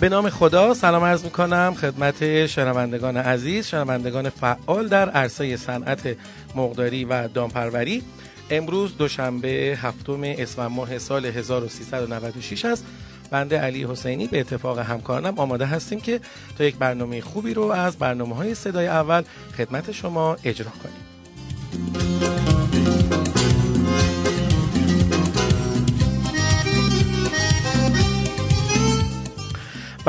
به نام خدا سلام عرض می کنم خدمت شنوندگان عزیز شنوندگان فعال در عرصه صنعت مقداری و دامپروری. امروز دوشنبه هفتم اسفند ماه سال 1396 است. بنده علی حسینی به اتفاق همکارانم آماده هستیم که تا یک برنامه خوبی رو از برنامه های صدای اول خدمت شما اجرا کنیم.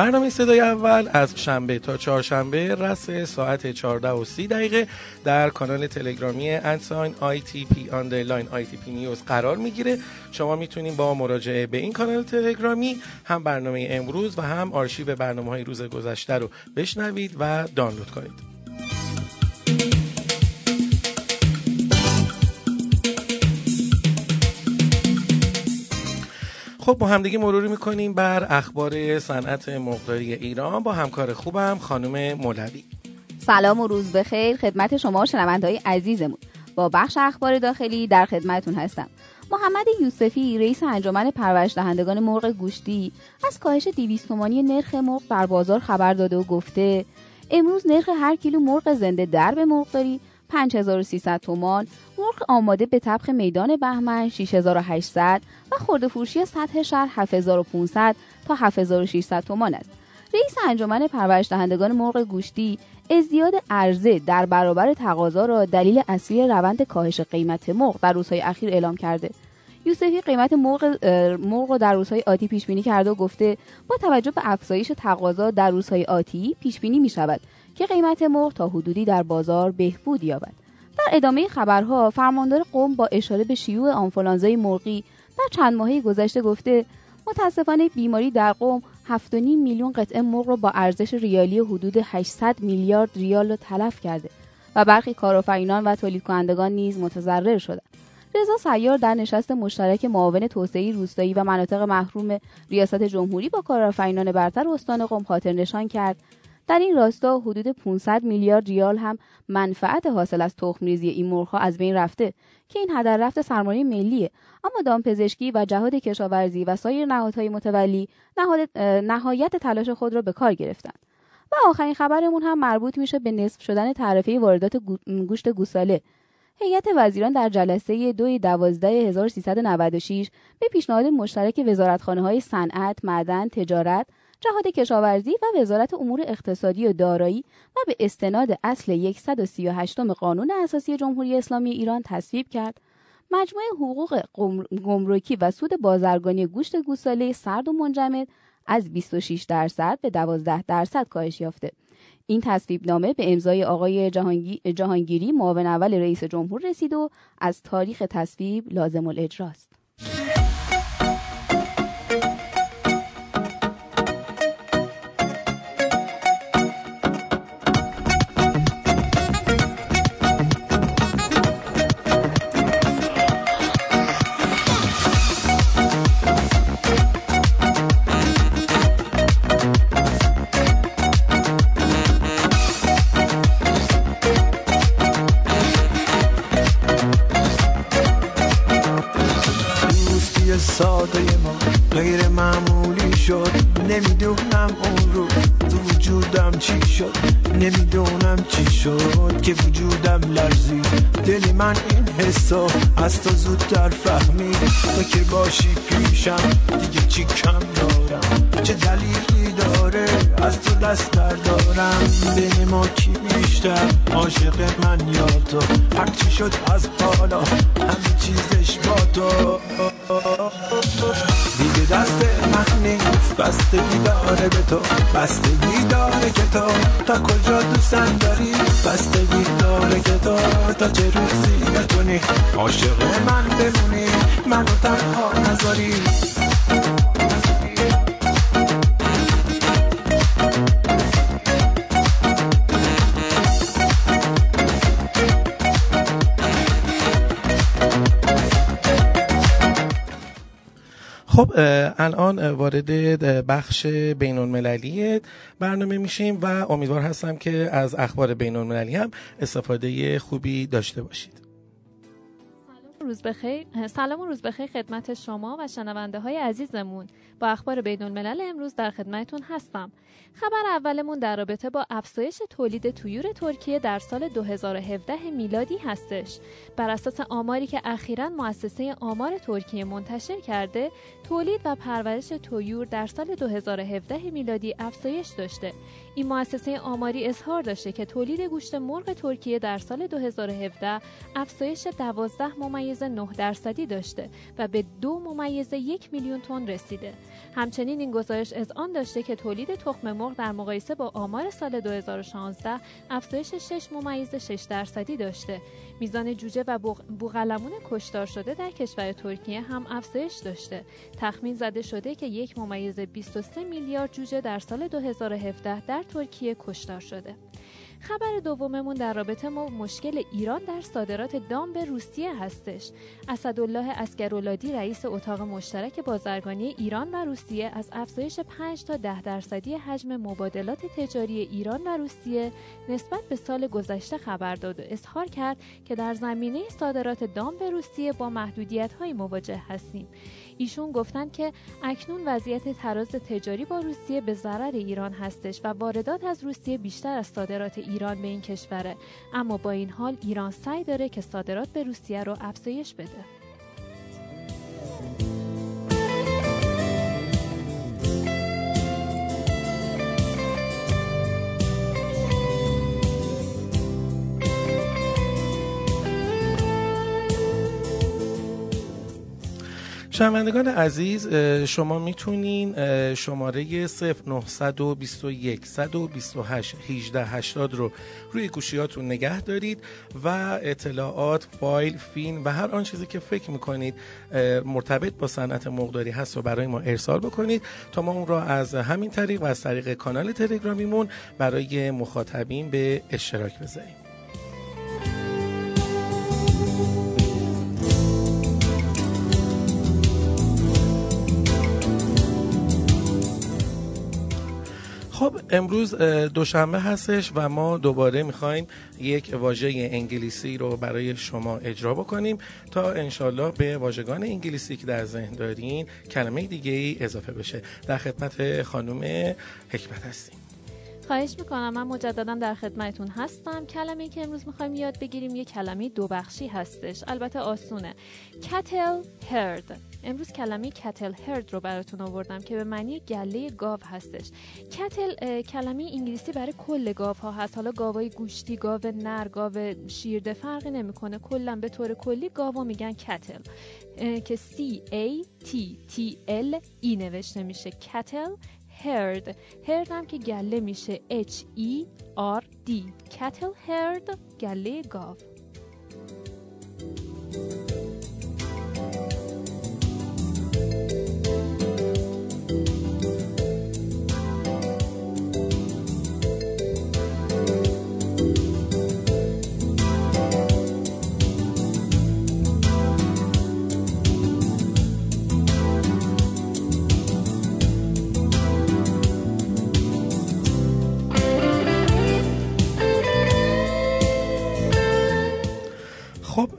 برنامه صدای اول از شنبه تا چهارشنبه رأس ساعت 14 و 30 دقیقه در کانال تلگرامی at sign ITP underline inews قرار می‌گیره. شما می‌تونید با مراجعه به این کانال تلگرامی هم برنامه امروز و هم آرشیو برنامه های روز گذشته رو بشنوید و دانلود کنید. خب با همدیگه مروری می‌کنیم بر اخبار صنعت مقداری ایران. با همکار خوبم خانم مولوی. سلام و روز بخیر. خدمت شما های عزیزمون. با بخش اخبار داخلی در خدمتون هستم. محمد یوسفی رئیس انجمن پرورش دهندگان مرغ گوشتی از کاهش 200 تومانی نرخ مرغ در بازار خبر داده و گفته امروز نرخ هر کیلو مرغ زنده در به مرغداری 5300 تومان، مرغ آماده به طبخ میدان بهمن 6800 و خورده فروشی سطح شهر 7500 تا 7600 تومان است. رئیس انجمن پرورش دهندگان مرغ گوشتی ازدیاد عرضه در برابر تقاضا را دلیل اصلی روند کاهش قیمت مرغ در روزهای اخیر اعلام کرده. یوسفی قیمت مرغ مرغ را در روزهای آتی پیش بینی کرده و گفته با توجه به افزایش تقاضا در روزهای آتی پیش بینی می شود که قیمت مرغ تا حدودی در بازار بهبود یابد. در ادامه خبرها فرماندار قوم با اشاره به شیوع آنفولانزای مرغی در چند ماهه گذشته گفته متاسفانه بیماری در قوم 7.5 میلیون قطعه مرغ را با ارزش ریالی حدود 800 میلیارد ریال را تلف کرده و برخی کارآفرینان و تولید کنندگان نیز متضرر شدند. رضا سیار در نشست مشترک معاون توسعه روستایی و مناطق محروم ریاست جمهوری با کارآفرینان برتر استان قم خاطر نشان کرد. در این راستا حدود 500 میلیارد ریال هم منفعت حاصل از تخم ریزی این مرغها از بین رفته که این هدر رفت سرمایه ملیه. اما دامپزشکی و جهاد کشاورزی و سایر نهادهای متولی نهایت تلاش خود را به کار گرفتند. و آخرین خبرمون هم مربوط میشه به نصف شدن تعرفه واردات گوشت گوساله. هیئت وزیران در جلسه 2 12 1396 به پیشنهاد مشترک وزارتخانه های صنعت، معدن، تجارت، جهاد کشاورزی و وزارت امور اقتصادی و دارایی و به استناد اصل 138 قانون اساسی جمهوری اسلامی ایران تصویب کرد. مجموع حقوق گمرکی و سود بازرگانی گوشت گوساله سرد و منجمد از 26 درصد به 12 درصد کاهش یافته. این تصویب نامه به امضای آقای جهانگیری معاون اول رئیس جمهور رسید و از تاریخ تصویب لازم الاجراست. ساده ما غیر معمولی شد. نمی‌دونم اون از تو زودتر فهمید تو که باشی پیشم دیگه چی کم دارم؟ چه دلیلی داره؟ از تو دست دارم بین ما کی بیشتر؟ عاشق من یا تو؟ هرچی شد از حالا همه چیزش با تو. دیگه دست نیست بستگی داره به تو بستگی داره که تو تا کجا دوستن داری؟ بستگی داره که تو تا چه روزی بتونی؟ عاشق من بمونی منو تنها نذاری. خب الان وارد بخش بین المللی برنامه میشیم و امیدوار هستم که از اخبار بین المللی هم استفاده خوبی داشته باشید. روز بخیر سلام و روز بخیر خدمت شما و شنونده های عزیزمون. با اخبار بین الملل امروز در خدمتتون هستم. خبر اولمون در رابطه با افزایش تولید تویور ترکیه در سال 2017 میلادی هستش. بر اساس آماری که اخیرا مؤسسه آمار ترکیه منتشر کرده تولید و پرورش تویور در سال 2017 میلادی افزایش داشته. این مؤسسه آماری اظهار داشته که تولید گوشت مرغ ترکیه در سال 2017 افزایش 12 ممیز 9 درصدی داشته و به دو ممیز یک میلیون تن رسیده. همچنین این گزارش از آن داشته که تولید تخم مرغ در مقایسه با آمار سال 2016 افزایش 6 ممیز 6 درصدی داشته. میزان جوجه و بوغلمون کشتار شده در کشور ترکیه هم افزایش داشته. تخمین زده شده که یک ممیز 23 میلیارد جوجه در سال 2017 در ترکیه کشتار شده. خبر دوممون در رابطه ما مشکل ایران در صادرات دام به روسیه هستش. اسدالله اسکرولادی رئیس اتاق مشترک بازرگانی ایران و روسیه از افزایش 5 تا 10 درصدی حجم مبادلات تجاری ایران و روسیه نسبت به سال گذشته خبر داد و اظهار کرد که در زمینه صادرات دام به روسیه با محدودیت های مواجه هستیم. ایشون گفتن که اکنون وضعیت تراز تجاری با روسیه به ضرر ایران هستش و واردات از روسیه بیشتر از صادرات ایران به این کشوره. اما با این حال ایران سعی داره که صادرات به روسیه رو افزایش بده. شنوندگان عزیز شما می‌تونین شماره 0921 128 1880 رو روی گوشیاتون نگه دارید و اطلاعات، فایل، فیلم و هر آن چیزی که فکر می‌کنید مرتبط با صنعت مقداری هست رو برای ما ارسال بکنید تا ما اون را از همین طریق و از طریق کانال تلگرامیمون برای مخاطبین به اشتراک بذاریم. خب امروز دوشنبه هستش و ما دوباره می‌خوایم یک واژه انگلیسی رو برای شما اجرا بکنیم تا انشالله به واژگان انگلیسی که در ذهن دارین کلمه دیگه ای اضافه بشه. در خدمت خانم حکمت هستیم. خواهش می‌کنم من مجددا در خدمتون هستم. کلمه که امروز می‌خوایم یاد بگیریم یه کلمه دو بخشی هستش. البته آسونه. کتل هرد امروز کلمه کتل هرد رو براتون آوردم که به معنی گله گاو هستش. کتل کلمه انگلیسی برای کل گاو ها هست. حالا گاوای گوشتی گاو نر گاو شیرده فرقی نمی‌کنه. کلا به طور کلی گاوا میگن کتل. که C A T T L E نوشته میشه. کتل هرد. هرد هم که گله میشه. H E R D. کتل هرد گله گاو.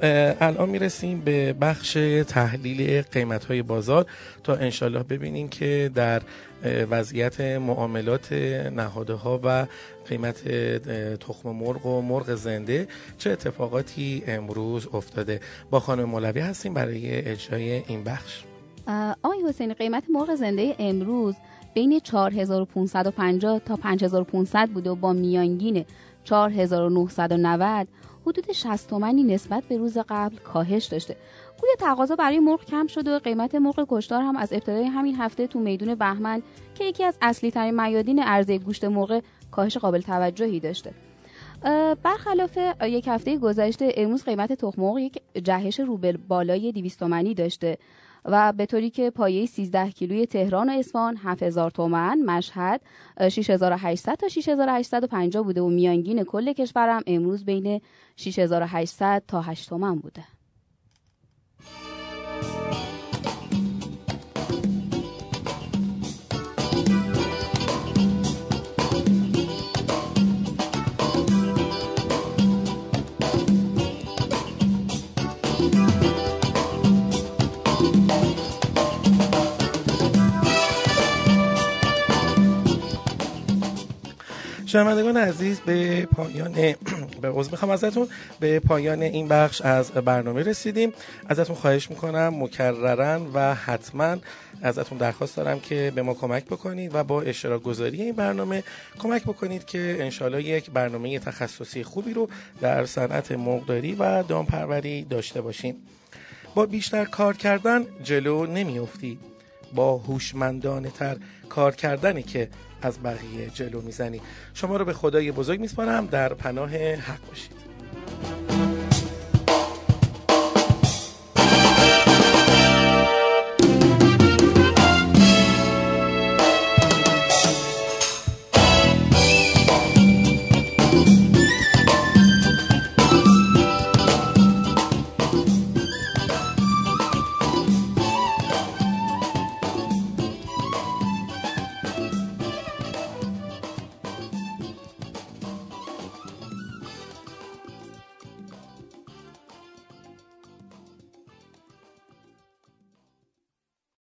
الان می‌رسیم به بخش تحلیل قیمت های بازار تا انشالله ببینیم که در وضعیت معاملات نهاده ها و قیمت تخم مرغ و مرغ زنده چه اتفاقاتی امروز افتاده. با خانم مولوی هستیم برای اجرای این بخش. آقای حسین قیمت مرغ زنده امروز بین 4550 تا 5500 بوده و با میانگین 4990 حدود 60 تومنی نسبت به روز قبل کاهش داشته. گویا تقاضا برای مرغ کم شده و قیمت مرغ کشتار هم از ابتدای همین هفته تو میدون بهمن که یکی از اصلی ترین میادین عرضه گوشت مرغ کاهش قابل توجهی داشته. برخلاف یک هفته گذشته امروز قیمت تخم مرغ یک جهش رو بالای 200 تومانی داشته. و به طوری که پایه 13 کیلوی تهران و اصفهان 7000 تومن مشهد 6800 تا 6850 بوده و میانگین کل کشورم امروز بین 6800 تا 8 تومن بوده. شنوندگان عزیز به پایان به عضو می‌خوام ازتون. به پایان این بخش از برنامه رسیدیم. ازتون خواهش می‌کنم مکررن و حتما ازتون درخواست دارم که به ما کمک بکنید و با اشتراک گذاری این برنامه کمک بکنید که انشالله یک برنامه تخصصی خوبی رو در صنعت مرغداری و دامپروری داشته باشیم. با بیشتر کار کردن جلو نمیافتی. با هوشمندانه تر کار کردنی که از بقیه جلو می‌زنی. شما رو به خدای بزرگ میسپارم. در پناه حق باشید.